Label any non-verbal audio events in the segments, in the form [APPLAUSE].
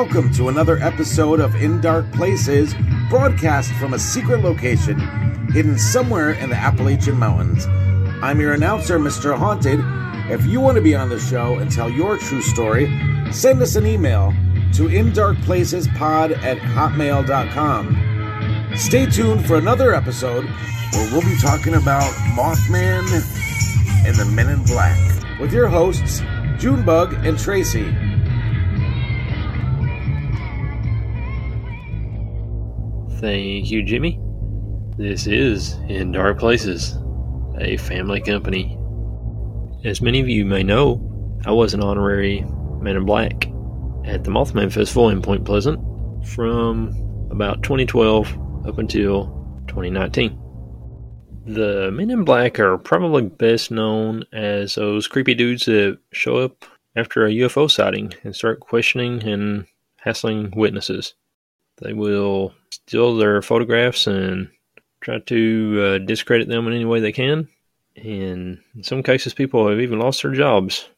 Welcome to another episode of In Dark Places, broadcast from a secret location hidden somewhere in the Appalachian Mountains. I'm your announcer, Mr. Haunted. If you want to be on the show and tell your true story, send us an email to indarkplacespod at hotmail.com. Stay tuned for another episode where we'll be talking about Mothman and the Men in Black with your hosts, Junebug and Tracy. Thank you, Jimmy. This is In Dark Places, a family company. As many of you may know, I was an honorary Man in Black at the Mothman Festival in Point Pleasant from about 2012 up until 2019. The Men in Black are probably best known as those creepy dudes that show up after a UFO sighting and start questioning and hassling witnesses. They will steal their photographs and try to uh, discredit them in any way they can. And in some cases, people have even lost their jobs.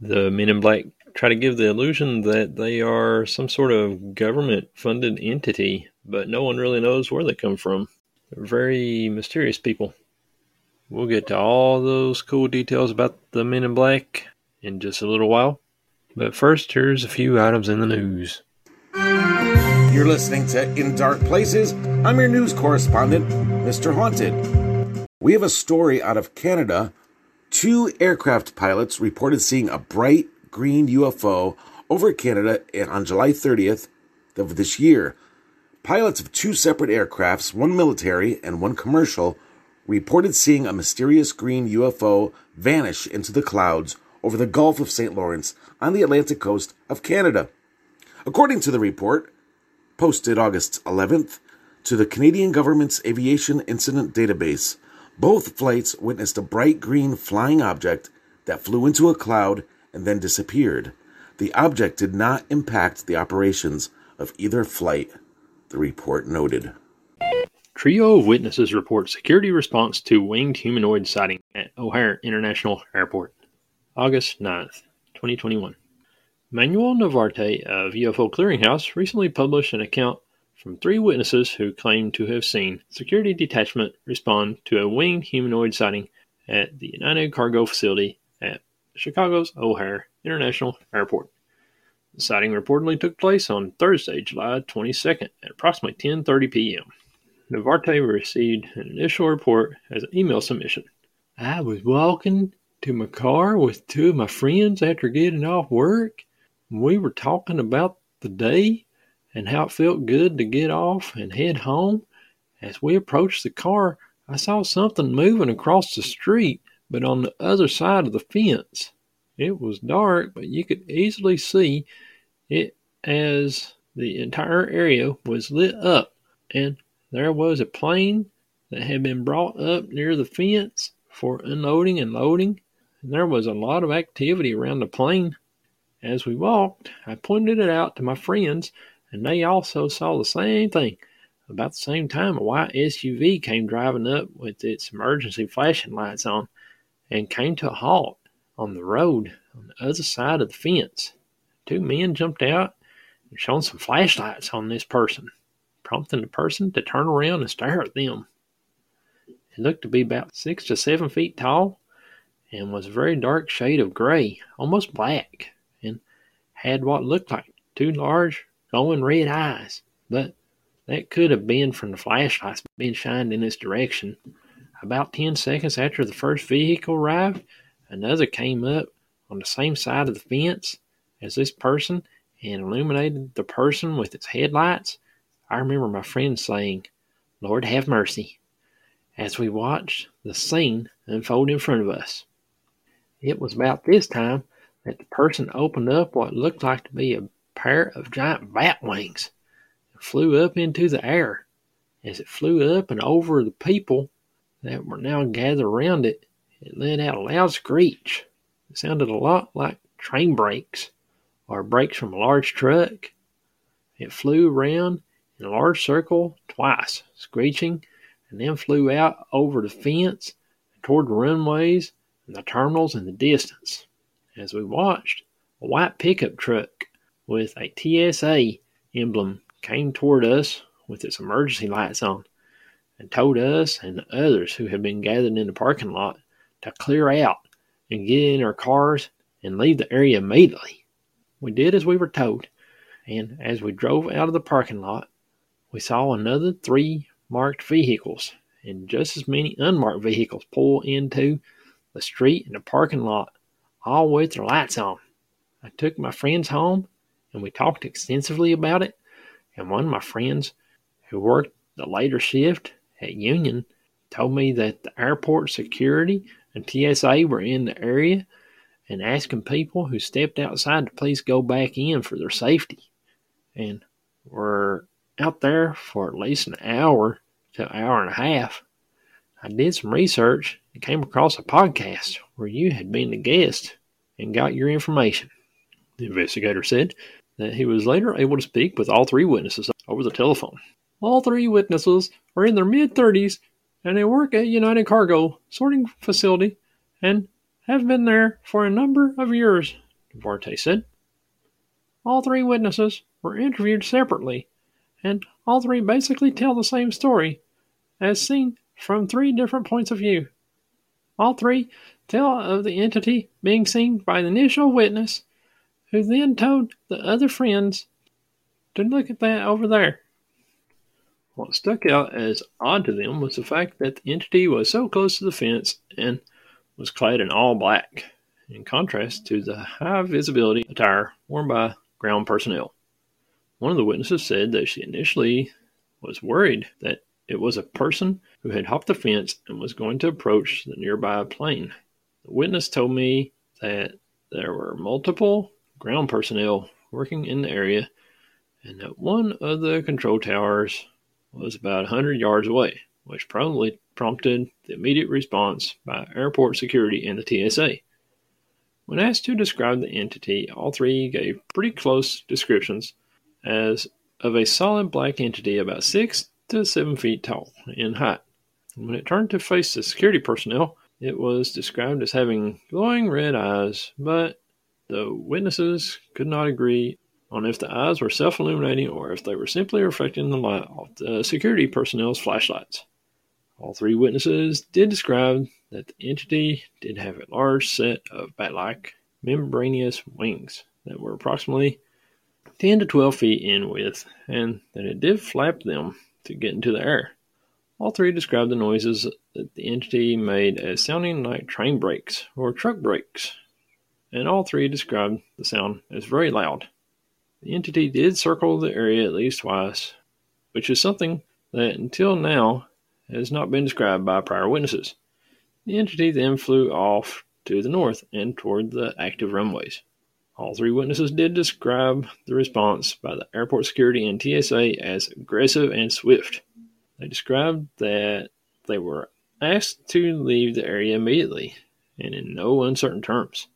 The men in black try to give the illusion that they are some sort of government funded entity, but no one really knows where they come from. They're very mysterious people. We'll get to all those cool details about the men in black in just a little while. But first, here's a few items in the news. You're listening to In Dark Places. I'm your news correspondent, Mr. Haunted. We have a story out of Canada. Two aircraft pilots reported seeing a bright green UFO over Canada on July 30th of this year. Pilots of two separate aircrafts, one military and one commercial, reported seeing a mysterious green UFO vanish into the clouds over the Gulf of St. Lawrence on the Atlantic coast of Canada. According to the report, posted August 11th to the Canadian government's Aviation Incident Database. Both flights witnessed a bright green flying object that flew into a cloud and then disappeared. The object did not impact the operations of either flight, the report noted. Trio of witnesses report security response to winged humanoid sighting at O'Hare International Airport. August 9th, 2021. Manuel Navarrete of UFO Clearinghouse recently published an account from three witnesses who claim to have seen security detachment respond to a winged humanoid sighting at the United Cargo facility at Chicago's O'Hare International Airport. The sighting reportedly took place on Thursday, July 22nd at approximately 10:30 p.m. Navarrete received an initial report as an email submission. I was walking to my car with two of my friends after getting off work we were talking about the day and how it felt good to get off and head home. As we approached the car, I saw something moving across the street, but on the other side of the fence. It was dark, but you could easily see it as the entire area was lit up, and there was a plane that had been brought up near the fence for unloading and loading, and there was a lot of activity around the plane. As we walked, I pointed it out to my friends, and they also saw the same thing. About the same time, a white SUV came driving up with its emergency flashing lights on and came to a halt on the road on the other side of the fence. Two men jumped out and shone some flashlights on this person, prompting the person to turn around and stare at them. It looked to be about six to seven feet tall and was a very dark shade of gray, almost black had what looked like two large, glowing red eyes, but that could have been from the flashlights being shined in this direction. About 10 seconds after the first vehicle arrived, another came up on the same side of the fence as this person and illuminated the person with its headlights. I remember my friend saying, Lord have mercy, as we watched the scene unfold in front of us. It was about this time that the person opened up what looked like to be a pair of giant bat wings and flew up into the air. As it flew up and over the people that were now gathered around it, it let out a loud screech. It sounded a lot like train brakes or brakes from a large truck. It flew around in a large circle twice, screeching, and then flew out over the fence and toward the runways and the terminals in the distance. As we watched, a white pickup truck with a TSA emblem came toward us with its emergency lights on and told us and the others who had been gathered in the parking lot to clear out and get in our cars and leave the area immediately. We did as we were told, and as we drove out of the parking lot, we saw another three marked vehicles and just as many unmarked vehicles pull into the street and the parking lot, all with their lights on. I took my friends home and we talked extensively about it. And one of my friends who worked the later shift at Union told me that the airport security and TSA were in the area and asking people who stepped outside to please go back in for their safety. And were out there for at least an hour to an hour and a half. I did some research and came across a podcast where you had been the guest and got your information. The investigator said that he was later able to speak with all three witnesses over the telephone. All three witnesses are in their mid 30s and they work at United Cargo sorting facility and have been there for a number of years, Duarte said. All three witnesses were interviewed separately, and all three basically tell the same story, as seen from three different points of view. All three tell of the entity being seen by the initial witness, who then told the other friends to look at that over there. What stuck out as odd to them was the fact that the entity was so close to the fence and was clad in all black, in contrast to the high visibility attire worn by ground personnel. One of the witnesses said that she initially was worried that it was a person who had hopped the fence and was going to approach the nearby plane. The witness told me that there were multiple ground personnel working in the area and that one of the control towers was about 100 yards away, which probably prompted the immediate response by airport security and the TSA. When asked to describe the entity, all three gave pretty close descriptions as of a solid black entity about 6 to 7 feet tall in height. When it turned to face the security personnel, it was described as having glowing red eyes, but the witnesses could not agree on if the eyes were self illuminating or if they were simply reflecting the light off the security personnel's flashlights. All three witnesses did describe that the entity did have a large set of bat like membranous wings that were approximately 10 to 12 feet in width and that it did flap them to get into the air. All three described the noises that the entity made as sounding like train brakes or truck brakes, and all three described the sound as very loud. The entity did circle the area at least twice, which is something that until now has not been described by prior witnesses. The entity then flew off to the north and toward the active runways. All three witnesses did describe the response by the airport security and TSA as aggressive and swift. They described that they were asked to leave the area immediately and in no uncertain terms.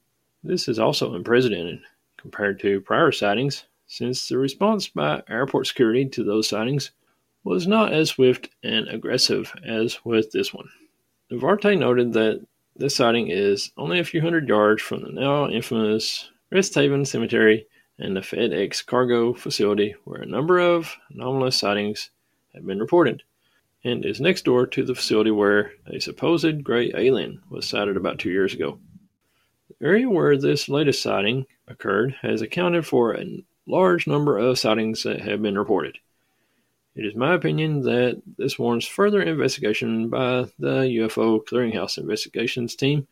This is also unprecedented compared to prior sightings, since the response by airport security to those sightings was not as swift and aggressive as with this one. Duarte noted that this sighting is only a few hundred yards from the now infamous Rest Haven Cemetery, and the FedEx cargo facility, where a number of anomalous sightings have been reported, and is next door to the facility where a supposed gray alien was sighted about two years ago. The area where this latest sighting occurred has accounted for a large number of sightings that have been reported. It is my opinion that this warrants further investigation by the UFO Clearinghouse Investigations team,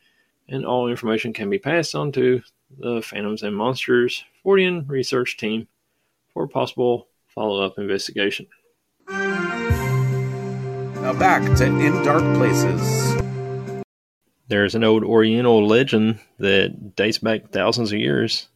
and all information can be passed on to the Phantoms and Monsters Fortean research team for possible follow up investigation. Now back to In Dark Places. There's an old Oriental legend that dates back thousands of years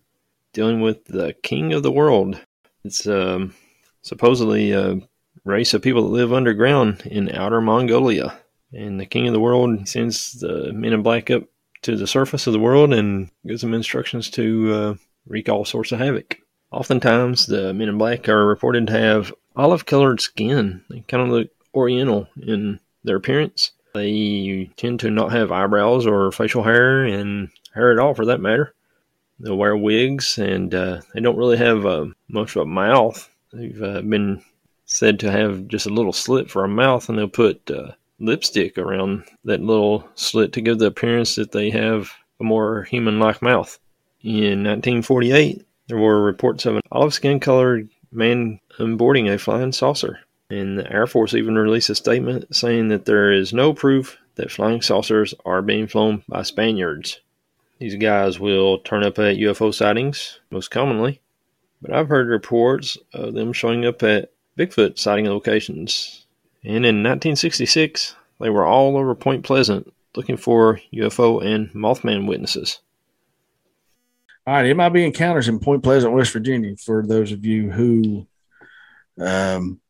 dealing with the king of the world. It's um, supposedly a race of people that live underground in outer Mongolia. And the king of the world sends the men in black up to the surface of the world and gives them instructions to uh, wreak all sorts of havoc. Oftentimes, the men in black are reported to have olive colored skin. They kind of look oriental in their appearance. They tend to not have eyebrows or facial hair and hair at all for that matter. They'll wear wigs, and uh, they don't really have uh, much of a mouth. They've uh, been said to have just a little slit for a mouth, and they'll put uh, lipstick around that little slit to give the appearance that they have a more human-like mouth. In 1948, there were reports of an olive skin colored man boarding a flying saucer. And the Air Force even released a statement saying that there is no proof that flying saucers are being flown by Spaniards. These guys will turn up at UFO sightings, most commonly, but I've heard reports of them showing up at Bigfoot sighting locations. And in 1966, they were all over Point Pleasant looking for UFO and Mothman witnesses. All right, MIB encounters in Point Pleasant, West Virginia. For those of you who um,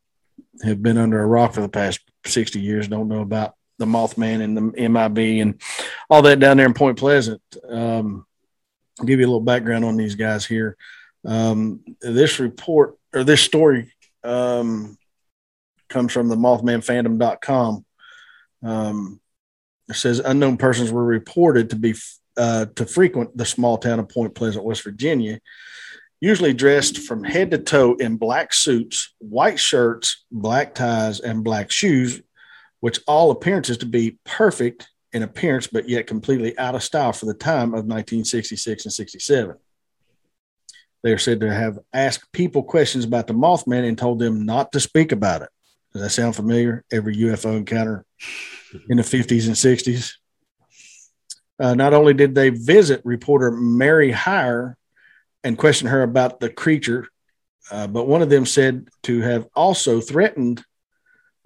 have been under a rock for the past 60 years, don't know about the Mothman and the MIB and all that down there in Point Pleasant. Um, I'll give you a little background on these guys here. Um, this report or this story um, comes from the mothmanfandom.com. Um, it says unknown persons were reported to be uh, to frequent the small town of Point Pleasant, West Virginia, usually dressed from head to toe in black suits, white shirts, black ties, and black shoes, which all appearances to be perfect in appearance, but yet completely out of style for the time of 1966 and 67. They are said to have asked people questions about the Mothman and told them not to speak about it. Does that sound familiar? Every UFO encounter in the 50s and 60s. Uh, not only did they visit reporter Mary Hyre and questioned her about the creature, uh, but one of them said to have also threatened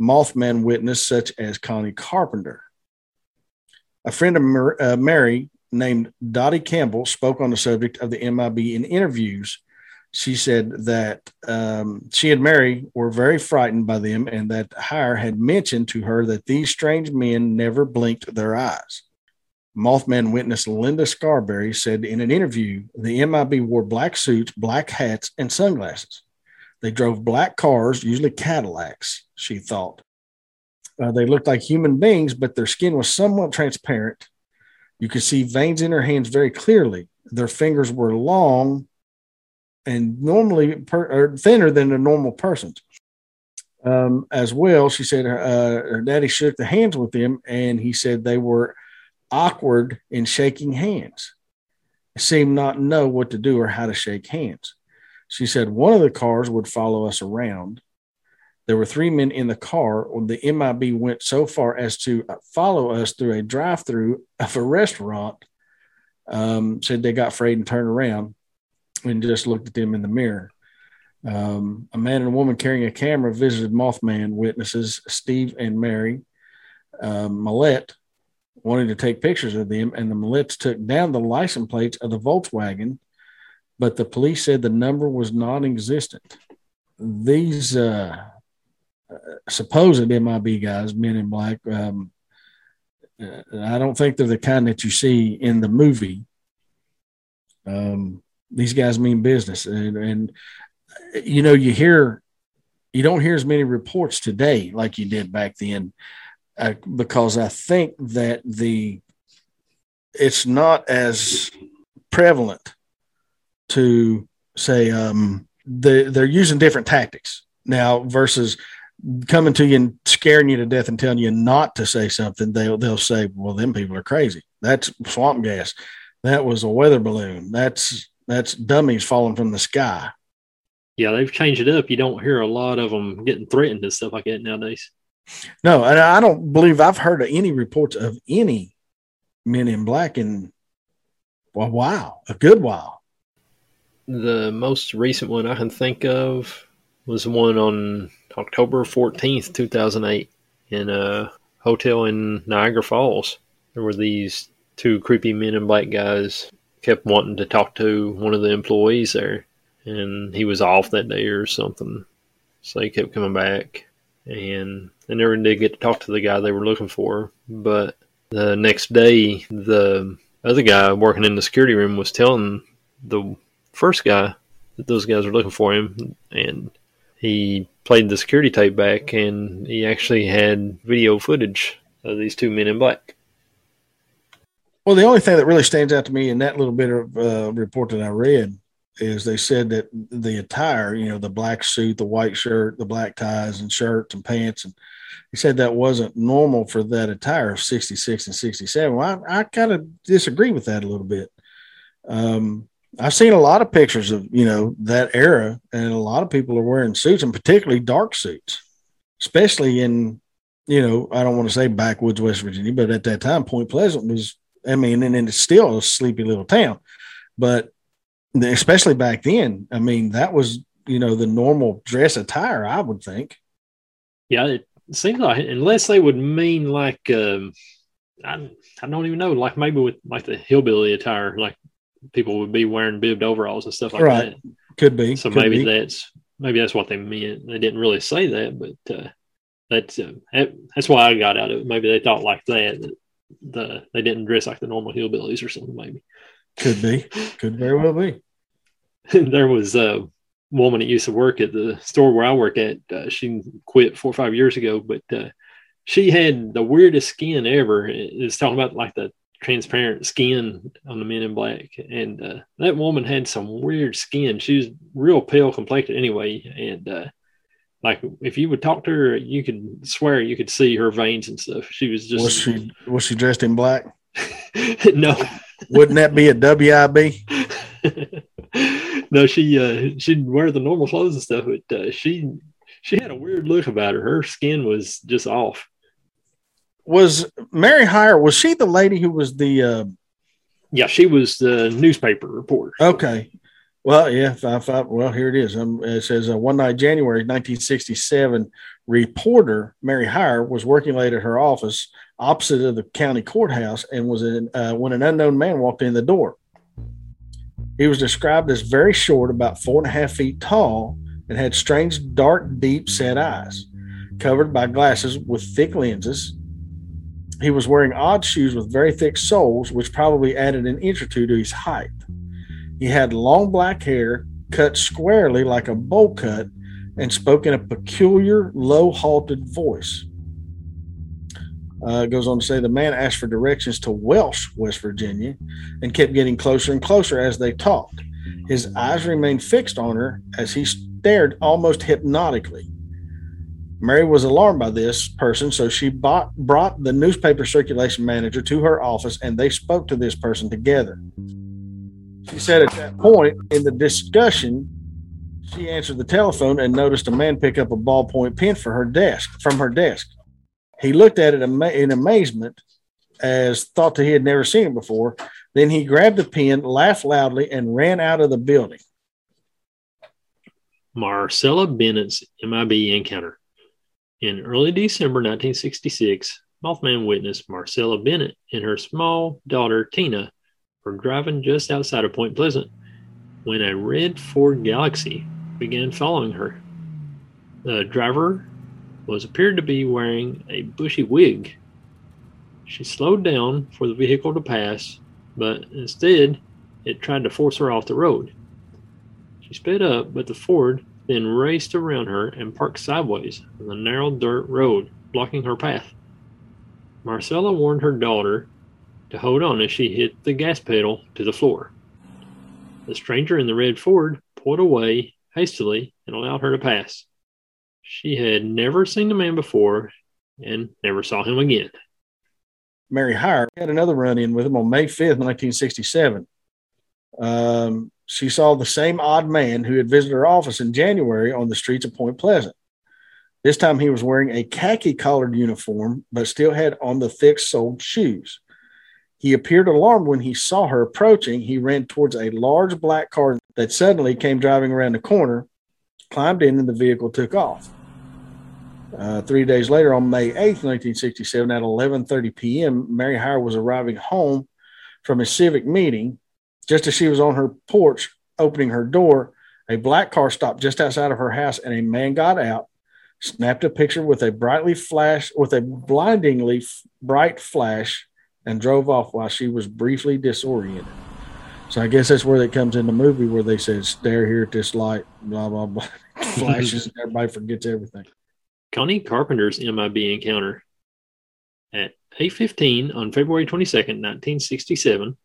Mothman witness such as Connie Carpenter. A friend of uh, Mary named Dottie Campbell spoke on the subject of the MIB in interviews. She said that um, she and Mary were very frightened by them and that Hyre had mentioned to her that these strange men never blinked their eyes. Mothman witness Linda Scarberry said in an interview the MIB wore black suits, black hats, and sunglasses. They drove black cars, usually Cadillacs, she thought. Uh, they looked like human beings, but their skin was somewhat transparent. You could see veins in their hands very clearly. Their fingers were long and normally per, thinner than a normal person's. Um, as well, she said her, uh, her daddy shook the hands with them, and he said they were awkward in shaking hands, seemed not to know what to do or how to shake hands. She said one of the cars would follow us around. There were three men in the car. The MIB went so far as to follow us through a drive through of a restaurant. Um, said they got afraid and turned around and just looked at them in the mirror. Um, a man and a woman carrying a camera visited Mothman witnesses, Steve and Mary. Um, Mallette wanted to take pictures of them, and the Mallettes took down the license plates of the Volkswagen, but the police said the number was non existent. These uh, supposed MIB guys, men in black, um, uh, I don't think they're the kind that you see in the movie. Um, these guys mean business, and, and you know, you hear, you don't hear as many reports today like you did back then uh, because I think that the it's not as prevalent to say um, the, they're using different tactics now versus coming to you and scaring you to death and telling you not to say something. They'll they'll say, "Well, them people are crazy. That's swamp gas. That was a weather balloon. That's that's dummies falling from the sky." Yeah, they've changed it up. You don't hear a lot of them getting threatened and stuff like that nowadays. No, and I don't believe I've heard of any reports of any men in black in a while, a good while. The most recent one I can think of was one on October 14th, 2008, in a hotel in Niagara Falls. There were these two creepy men in black guys kept wanting to talk to one of the employees there, and he was off that day or something. So they kept coming back, and they never did get to talk to the guy they were looking for. But the next day, the other guy working in the security room was telling the first guy that those guys were looking for him, and he played the security tape back, and he actually had video footage of these two men in black. Well, the only thing that really stands out to me in that little bit of uh, report that I read is they said that the attire, you know, the black suit, the white shirt, the black ties and shirts and pants, and he said that wasn't normal for that attire of 66 and 67. Well, I, I kind of disagree with that a little bit. Um, I've seen a lot of pictures of, you know, that era, and a lot of people are wearing suits and particularly dark suits, especially in, you know, I don't want to say backwoods West Virginia, but at that time, Point Pleasant was, I mean, and, and it's still a sleepy little town, but especially back then, I mean, that was, you know, the normal dress attire, I would think. Yeah, it seems like unless they would mean like um, I, I don't even know, like maybe with like the hillbilly attire, like people would be wearing bibbed overalls and stuff like right. that. Could be. So Could maybe be. that's maybe that's what they meant. They didn't really say that, but uh, that's uh, that's why I got out of it. Maybe they thought like that, that the they didn't dress like the normal hillbillies or something. Maybe could be. [LAUGHS] Could very well be. [LAUGHS] there was a woman that used to work at the store where I work at. Uh, she quit four or five years ago, but uh, she had the weirdest skin ever. It's talking about like the transparent skin on the men in black. And uh, that woman had some weird skin. She was real pale complected anyway. And uh, like if you would talk to her you could swear you could see her veins and stuff. She was just was she was she dressed in black? [LAUGHS] No. Wouldn't that be a wib [LAUGHS] no she uh she'd wear the normal clothes and stuff but uh, she she had a weird look about her her skin was just off was Mary Hyre? Was she the lady who was the? Uh, yeah, she was the newspaper reporter. Okay. Well, yeah. Five, five, well, here it is. Um, it says uh, one night, January 1967, reporter Mary Hyre was working late at her office opposite of the county courthouse and was in uh, when an unknown man walked in the door. He was described as very short, about four and a half feet tall, and had strange, dark, deep set eyes, covered by glasses with thick lenses he was wearing odd shoes with very thick soles, which probably added an inch or two to his height. He had long black hair, cut squarely like a bowl cut, and spoke in a peculiar, low, halted voice. Uh, goes on to say the man asked for directions to Welch, West Virginia, and kept getting closer and closer as they talked. His eyes remained fixed on her as he stared almost hypnotically. Mary was alarmed by this person, so she bought, brought the newspaper circulation manager to her office and they spoke to this person together. She said at that point in the discussion, she answered the telephone and noticed a man pick up a ballpoint pen for her desk from her desk. He looked at it in amazement as thought that he had never seen it before. Then he grabbed the pen, laughed loudly, and ran out of the building. Marcella Bennett's MIB encounter. In early December 1966, Mothman witnessed Marcella Bennett and her small daughter Tina were driving just outside of Point Pleasant when a red Ford Galaxie began following her. The driver was appeared to be wearing a bushy wig. She slowed down for the vehicle to pass, but instead it tried to force her off the road. She sped up, but the Ford then raced around her and parked sideways on the narrow dirt road, blocking her path. Marcella warned her daughter to hold on as she hit the gas pedal to the floor. The stranger in the red Ford pulled away hastily and allowed her to pass. She had never seen the man before and never saw him again. Mary Hyre had another run in with him on May 5th, 1967. Um, she saw the same odd man who had visited her office in January on the streets of Point Pleasant. This time he was wearing a khaki collared uniform, but still had on the thick soled shoes. He appeared alarmed when he saw her approaching. He ran towards a large black car that suddenly came driving around the corner, climbed in, and the vehicle took off. Uh, three days later, on May 8th, 1967, at 11:30 p.m., Mary Hyre was arriving home from a civic meeting just as she was on her porch opening her door, a black car stopped just outside of her house and a man got out, snapped a picture with a brightly flash, with a blindingly bright flash, and drove off while she was briefly disoriented. So I guess that's where it comes in the movie where they said, stare here at this light, blah, blah, blah. [LAUGHS] Flashes, and [LAUGHS] everybody forgets everything. Connie Carpenter's MIB encounter. At 8.15 on February 22nd, 1967,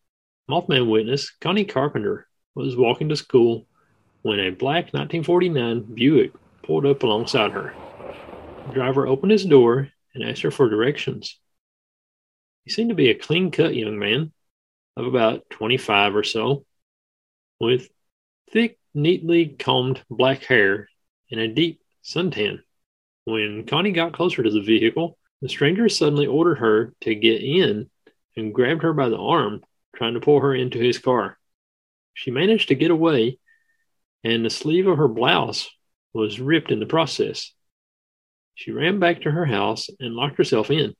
Mothman witness Connie Carpenter was walking to school when a black 1949 Buick pulled up alongside her. The driver opened his door and asked her for directions. He seemed to be a clean cut young man of about 25 or so, with thick, neatly combed black hair and a deep suntan. When Connie got closer to the vehicle, the stranger suddenly ordered her to get in and grabbed her by the arm, trying to pull her into his car. She managed to get away, and the sleeve of her blouse was ripped in the process. She ran back to her house and locked herself in.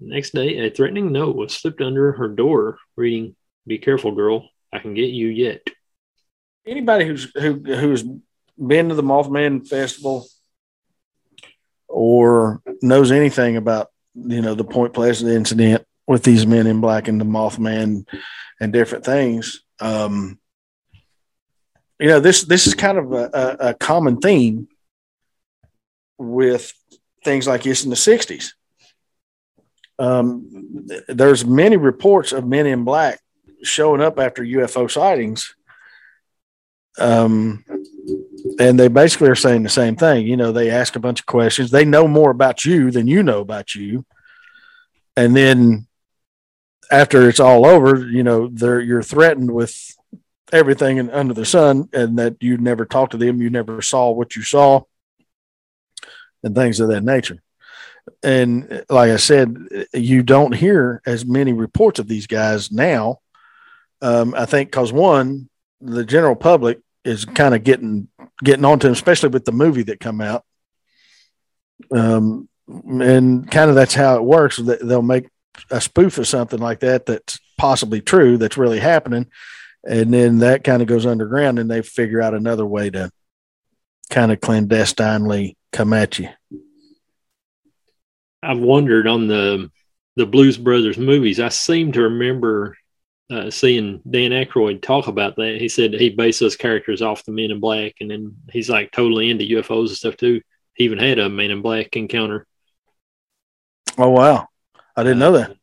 The next day, a threatening note was slipped under her door reading, Be careful, girl. I can get you yet. Anybody who's who who's been to the Mothman Festival or knows anything about you know the Point Pleasant incident with these men in black and the Mothman and different things, um, you know this this is kind of a, a, common theme with things like this in the 60s um, there's many reports of men in black showing up after ufo sightings um, and they basically are saying the same thing you know they ask a bunch of questions they know more about you than you know about you and then after it's all over you know they're you're threatened with everything under the sun and that you never talked to them, you never saw what you saw, and things of that nature. And like I said, you don't hear as many reports of these guys now. Um, I think because one, the general public is kind of getting getting onto them, especially with the movie that come out. Um, and kind of that's how it works. They'll make a spoof of something like that that's possibly true, that's really happening, and then that kind of goes underground and they figure out another way to kind of clandestinely come at you i've wondered on the the blues brothers movies i seem to remember uh, seeing dan Aykroyd talk about that he said he based those characters off the men in black and then he's like totally into ufos and stuff too. He even had a man in black encounter. Oh wow. I didn't know that.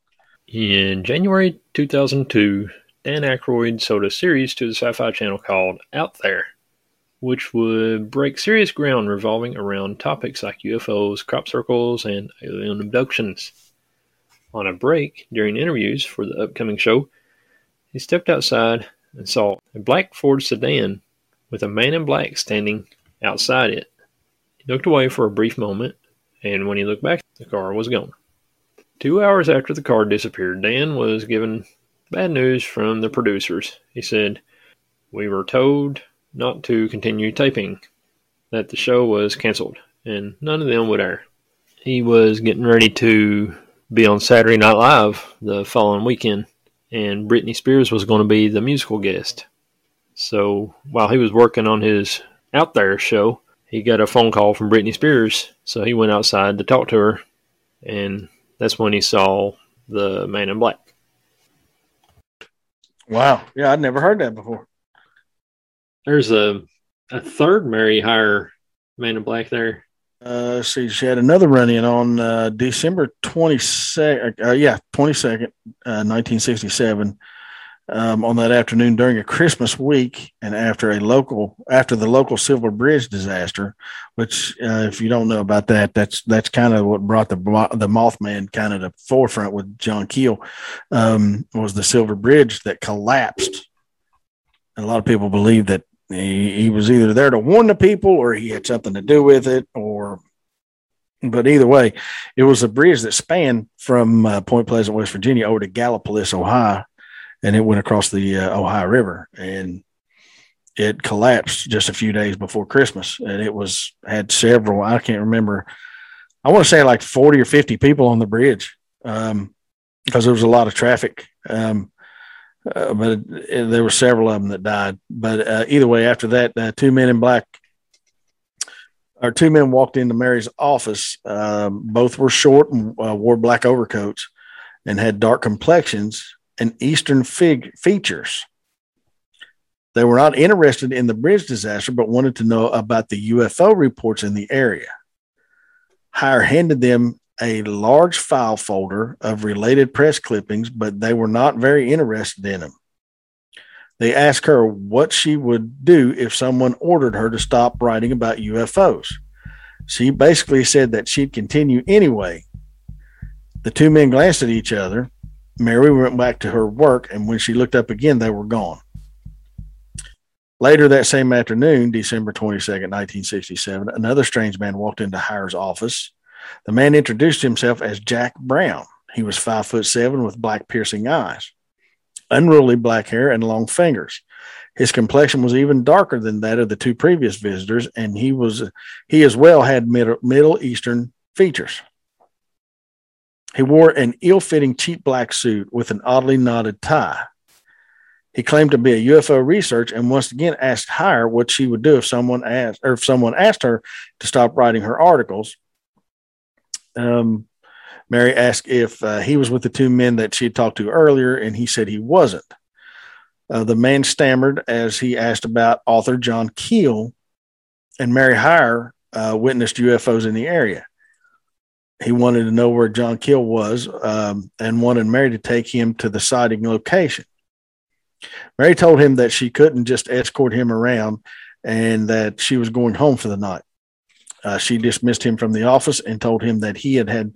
In january 2002 Dan Aykroyd sold a series to the Sci Fi Channel called Out There, which would break serious ground revolving around topics like UFOs, crop circles, and alien abductions. On a break during interviews for the upcoming show, he stepped outside and saw a black Ford sedan with a man in black standing outside it. He looked away for a brief moment, and when he looked back, the car was gone. Two hours after the car disappeared, Dan was given Bad news from the producers. He said, We were told not to continue taping, that the show was canceled, and none of them would air. He was getting ready to be on Saturday Night Live the following weekend, and Britney Spears was going to be the musical guest. So while he was working on his Out There show, he got a phone call from Britney Spears, so he went outside to talk to her, and that's when he saw the man in black. Wow. Yeah, I'd never heard that before. There's a a third Mary Hyre Man in Black there. Uh, see, she had another run in on uh, December 22nd. Uh, yeah, 22nd, uh, 1967 um, on that afternoon during a Christmas week and after a local after the local Silver Bridge disaster, which uh, if you don't know about that, that's that's kind of what brought the the Mothman kind of the forefront with John Keel um, was the Silver Bridge that collapsed. And a lot of people believe that he, he was either there to warn the people or he had something to do with it or but either way, it was a bridge that spanned from uh, Point Pleasant, West Virginia, over to Gallipolis, Ohio, and it went across the uh, Ohio River and it collapsed just a few days before Christmas. And it was had several, I can't remember, I want to say like 40 or 50 people on the bridge um, because there was a lot of traffic. Um, uh, but it, there were several of them that died. But uh, either way, after that, uh, two men in black or two men walked into Mary's office. Um, both were short and uh, wore black overcoats and had dark complexions and Eastern fig- features. They were not interested in the bridge disaster, but wanted to know about the UFO reports in the area. Hyre handed them a large file folder of related press clippings, but they were not very interested in them. They asked her what she would do if someone ordered her to stop writing about UFOs. She basically said that she'd continue anyway. The two men glanced at each other. Mary went back to her work, and when she looked up again, they were gone. Later that same afternoon, December 22nd, 1967, another strange man walked into Hyre's office. The man introduced himself as Jack Brown. He was five foot seven with black piercing eyes, unruly black hair, and long fingers. His complexion was even darker than that of the two previous visitors, and he was he as well had Middle, Middle Eastern features. He wore an ill-fitting cheap black suit with an oddly knotted tie. He claimed to be a UFO researcher and once again asked Hyre what she would do if someone asked or if someone asked her to stop writing her articles. Um, Mary asked if uh, he was with the two men that she had talked to earlier, and he said he wasn't. Uh, the man stammered as he asked about author John Keel, and Mary Hyre uh, witnessed UFOs in the area. He wanted to know where John Keel was um, and wanted Mary to take him to the sighting location. Mary told him that she couldn't just escort him around and that she was going home for the night. Uh, she dismissed him from the office and told him that he had had,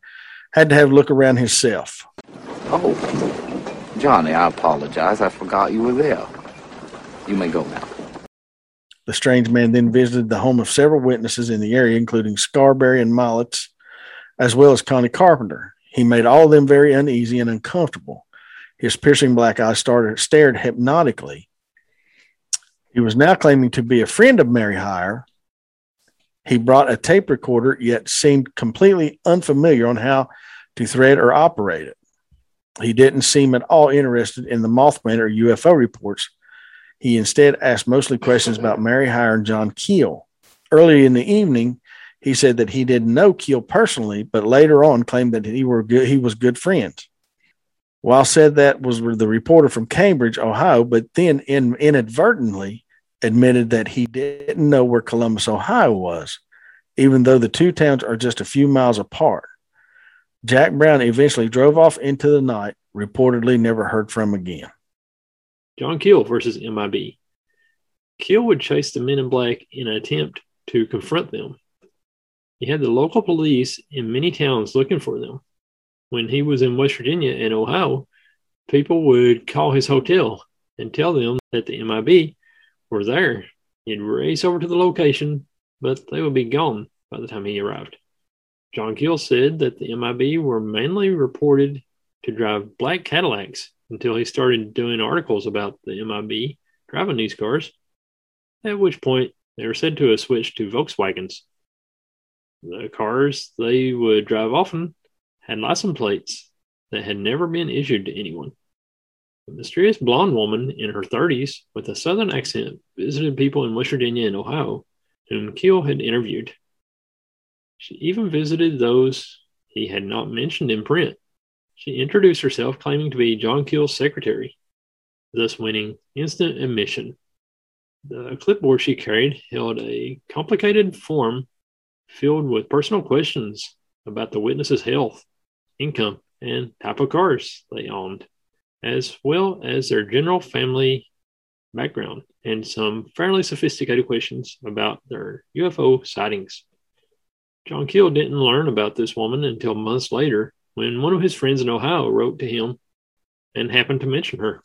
had to have a look around himself. Oh, Johnny, I apologize. I forgot you were there. You may go now. The strange man then visited the home of several witnesses in the area, including Scarberry and Mallettes, as well as Connie Carpenter. He made all of them very uneasy and uncomfortable. His piercing black eyes started, stared hypnotically. He was now claiming to be a friend of Mary Hyre, he brought a tape recorder, yet seemed completely unfamiliar on how to thread or operate it. He didn't seem at all interested in the Mothman or UFO reports. He instead asked mostly questions about Mary Hyre and John Keel. Early in the evening, he said that he didn't know Keel personally, but later on claimed that he were good, he was good friends. Weil said that was the reporter from Cambridge, Ohio, but then in, inadvertently admitted that he didn't know where Columbus, Ohio was, even though the two towns are just a few miles apart. Jack Brown eventually drove off into the night, reportedly never heard from again. John Keel versus MIB. Keel would chase the men in black in an attempt to confront them. He had the local police in many towns looking for them. When he was in West Virginia and Ohio, people would call his hotel and tell them that the MIB were there. He'd race over to the location, but they would be gone by the time he arrived. John Keel said that the MIB were mainly reported to drive black Cadillacs until he started doing articles about the MIB driving these cars, at which point they were said to have switched to Volkswagens. The cars they would drive often had license plates that had never been issued to anyone. A mysterious blonde woman in her 30s with a southern accent visited people in West Virginia and Ohio whom Keel had interviewed. She even visited those he had not mentioned in print. She introduced herself claiming to be John Keel's secretary, thus winning instant admission. The clipboard she carried held a complicated form filled with personal questions about the witness's health, income, and type of cars they owned as well as their general family background and some fairly sophisticated questions about their UFO sightings. John Keel didn't learn about this woman until months later when one of his friends in Ohio wrote to him and happened to mention her.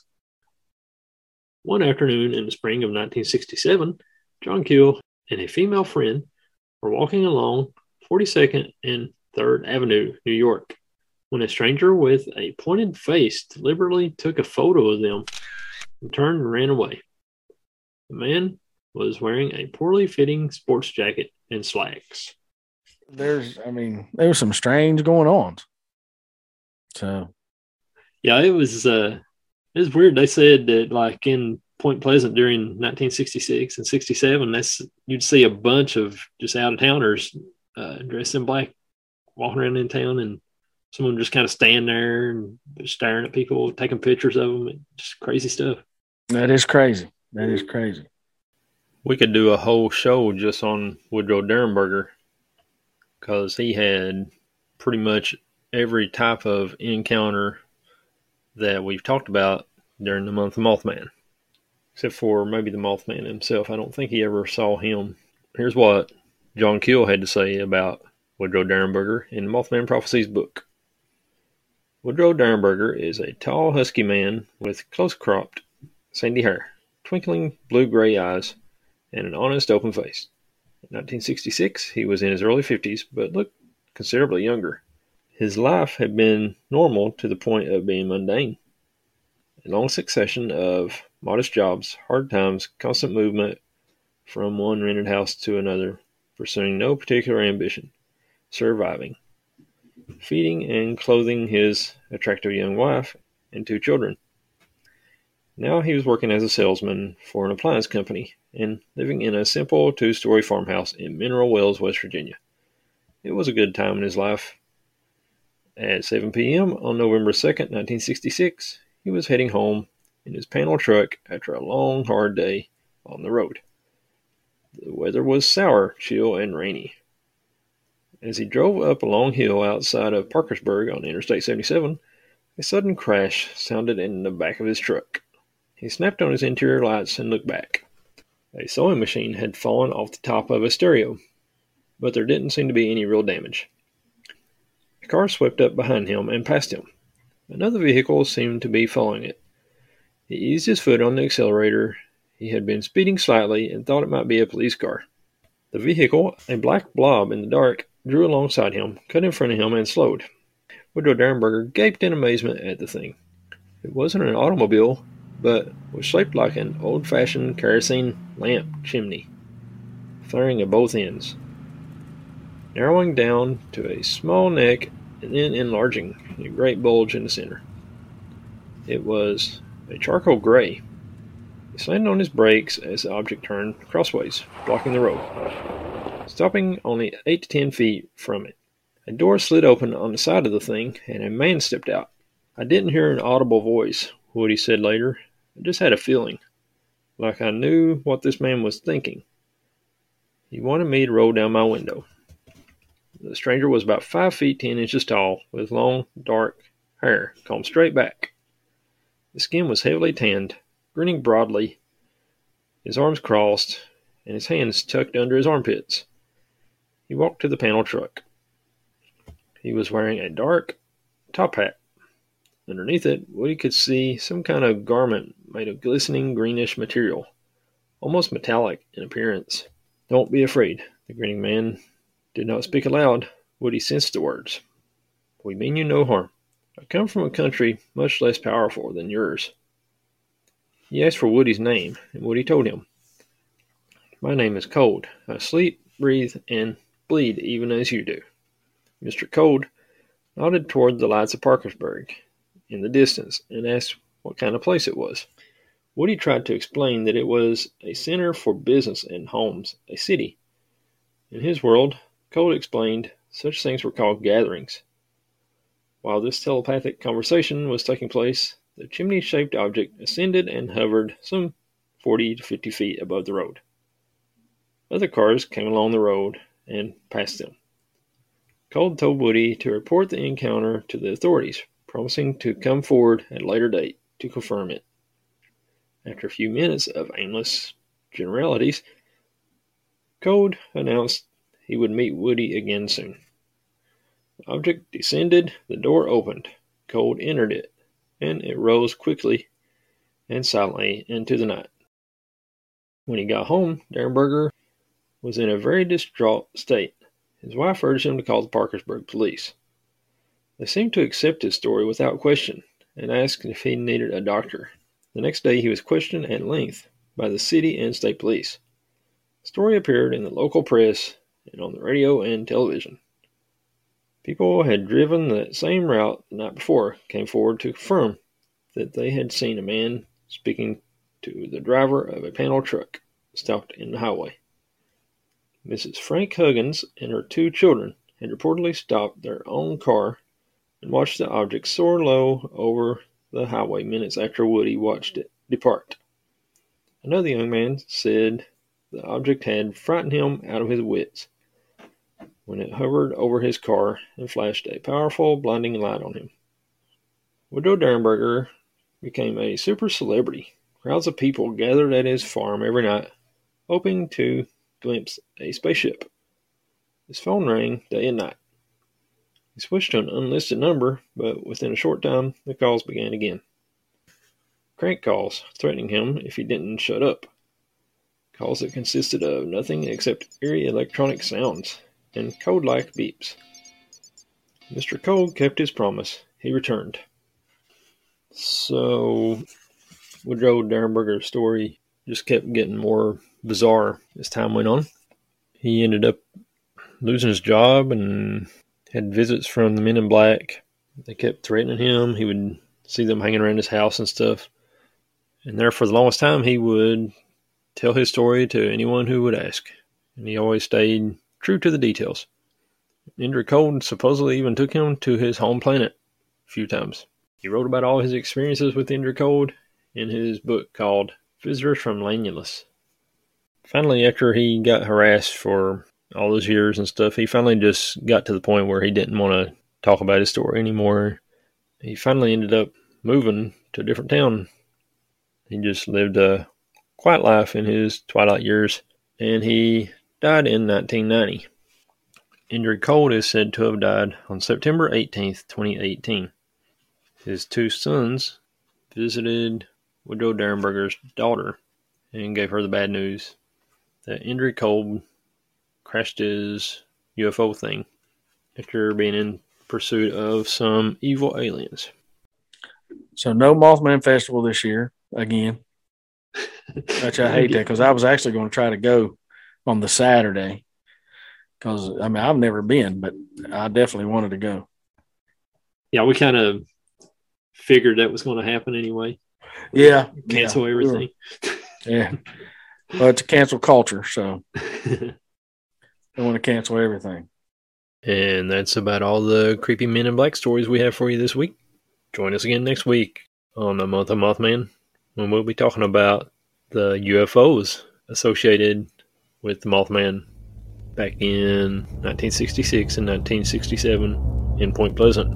One afternoon in the spring of 1967, John Keel and a female friend were walking along 42nd and 3rd Avenue, New York, when a stranger with a pointed face deliberately took a photo of them and turned and ran away. The man was wearing a poorly fitting sports jacket and slacks. There's, I mean, there was some strange going on. So, yeah, it was, uh, it was weird. They said that, like, in Point Pleasant during 1966 and 67, that's you'd see a bunch of just out of towners uh, dressed in black walking around in town and someone just kind of stand there and staring at people, taking pictures of them. Just crazy stuff. That is crazy. That is crazy. We could do a whole show just on Woodrow Derenberger because he had pretty much every type of encounter that we've talked about during the month of Mothman, except for maybe the Mothman himself. I don't think he ever saw him. Here's what John Keel had to say about Woodrow Derenberger in the Mothman Prophecies book. Woodrow Derenberger is a tall, husky man with close cropped, sandy hair, twinkling blue gray eyes, and an honest, open face. In 1966, he was in his early 50s, but looked considerably younger. His life had been normal to the point of being mundane. A long succession of modest jobs, hard times, constant movement from one rented house to another, pursuing no particular ambition, surviving, feeding and clothing his attractive young wife and two children. Now he was working as a salesman for an appliance company and living in a simple two story farmhouse in Mineral Wells, West Virginia. It was a good time in his life. At 7 p.m. on November 2nd, 1966, he was heading home in his panel truck after a long, hard day on the road. The weather was sour, chill, and rainy. As he drove up a long hill outside of Parkersburg on Interstate 77, a sudden crash sounded in the back of his truck. He snapped on his interior lights and looked back. A sewing machine had fallen off the top of a stereo, but there didn't seem to be any real damage. A car swept up behind him and passed him. Another vehicle seemed to be following it. He eased his foot on the accelerator. He had been speeding slightly and thought it might be a police car. The vehicle, a black blob in the dark, drew alongside him, cut in front of him, and slowed. Woodrow Derenberger gaped in amazement at the thing. It wasn't an automobile, but was shaped like an old fashioned kerosene lamp chimney, flaring at both ends, narrowing down to a small neck and then enlarging in a great bulge in the center. It was a charcoal gray. He slammed on his brakes as the object turned crossways, blocking the road, stopping only eight to ten feet from it. A door slid open on the side of the thing, and a man stepped out. I didn't hear an audible voice, Woody said later, I just had a feeling, like I knew what this man was thinking. He wanted me to roll down my window. The stranger was about five feet ten inches tall, with long, dark hair combed straight back. His skin was heavily tanned, grinning broadly, his arms crossed, and his hands tucked under his armpits. He walked to the panel truck. He was wearing a dark top hat Underneath it, Woody could see some kind of garment made of glistening greenish material, almost metallic in appearance. Don't be afraid, the grinning man did not speak aloud. Woody sensed the words. We mean you no harm. I come from a country much less powerful than yours. He asked for Woody's name, and Woody told him. My name is Cold. I sleep, breathe, and bleed even as you do. Mr. Cold nodded toward the lights of Parkersburg in the distance and asked what kind of place it was. Woody tried to explain that it was a center for business and homes, a city. In his world, Cold explained, such things were called gatherings. While this telepathic conversation was taking place, the chimney shaped object ascended and hovered some 40 to 50 feet above the road. Other cars came along the road and passed them. Cold told Woody to report the encounter to the authorities, promising to come forward at a later date to confirm it. After a few minutes of aimless generalities, Cold announced he would meet Woody again soon. The object descended, the door opened. Cold entered it, and it rose quickly and silently into the night. When he got home, Derenberger was in a very distraught state. His wife urged him to call the Parkersburg police. They seemed to accept his story without question and asked if he needed a doctor. The next day he was questioned at length by the city and state police. The story appeared in the local press and on the radio and television. People who had driven that same route the night before came forward to confirm that they had seen a man speaking to the driver of a panel truck stopped in the highway. Mrs. Frank Huggins and her two children had reportedly stopped their own car and watched the object soar low over the highway minutes after Woody watched it depart. Another young man said the object had frightened him out of his wits. when it hovered over his car and flashed a powerful, blinding light on him. Woodrow Derenberger became a super celebrity. Crowds of people gathered at his farm every night, hoping to glimpse a spaceship. His phone rang day and night. He switched to an unlisted number, but within a short time the calls began again. Crank calls, threatening him if he didn't shut up. Calls that consisted of nothing except eerie electronic sounds and code like beeps. Mr. Cold kept his promise. He returned. So, Woodrow Derenberger's story just kept getting more bizarre as time went on. He ended up losing his job and had visits from the men in black. They kept threatening him. He would see them hanging around his house and stuff. And there, for the longest time, he would tell his story to anyone who would ask. And he always stayed true to the details. Indrid Cold supposedly even took him to his home planet a few times. He wrote about all his experiences with Indrid Cold in his book called Visitors from Lanulos. Finally, after he got harassed for all those years and stuff, he finally just got to the point where he didn't want to talk about his story anymore. He finally ended up moving to a different town. He just lived a quiet life in his twilight years, and he died in 1990. Indrid Cold is said to have died on September 18, 2018. His two sons visited Woodrow Derenberger's daughter and gave her the bad news that Indrid Cold crashed his UFO thing after being in pursuit of some evil aliens. So no Mothman Festival this year again. [LAUGHS] Which I hate that because I was actually going to try to go on the Saturday because I mean I've never been, but I definitely wanted to go. Yeah, we kind of figured that was going to happen anyway. Yeah, cancel yeah, everything. Yeah, [LAUGHS] well, it's a cancel culture, so [LAUGHS] they want to cancel everything. And that's about all the creepy men in black stories we have for you this week. Join us again next week on the month of Mothman when we'll be talking about the UFOs associated with the Mothman back in 1966 and 1967 in Point Pleasant.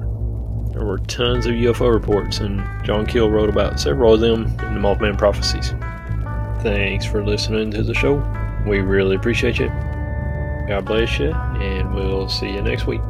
There were tons of UFO reports, and John Keel wrote about several of them in the Mothman Prophecies. Thanks for listening to the show. We really appreciate you. God bless you, and we'll see you next week.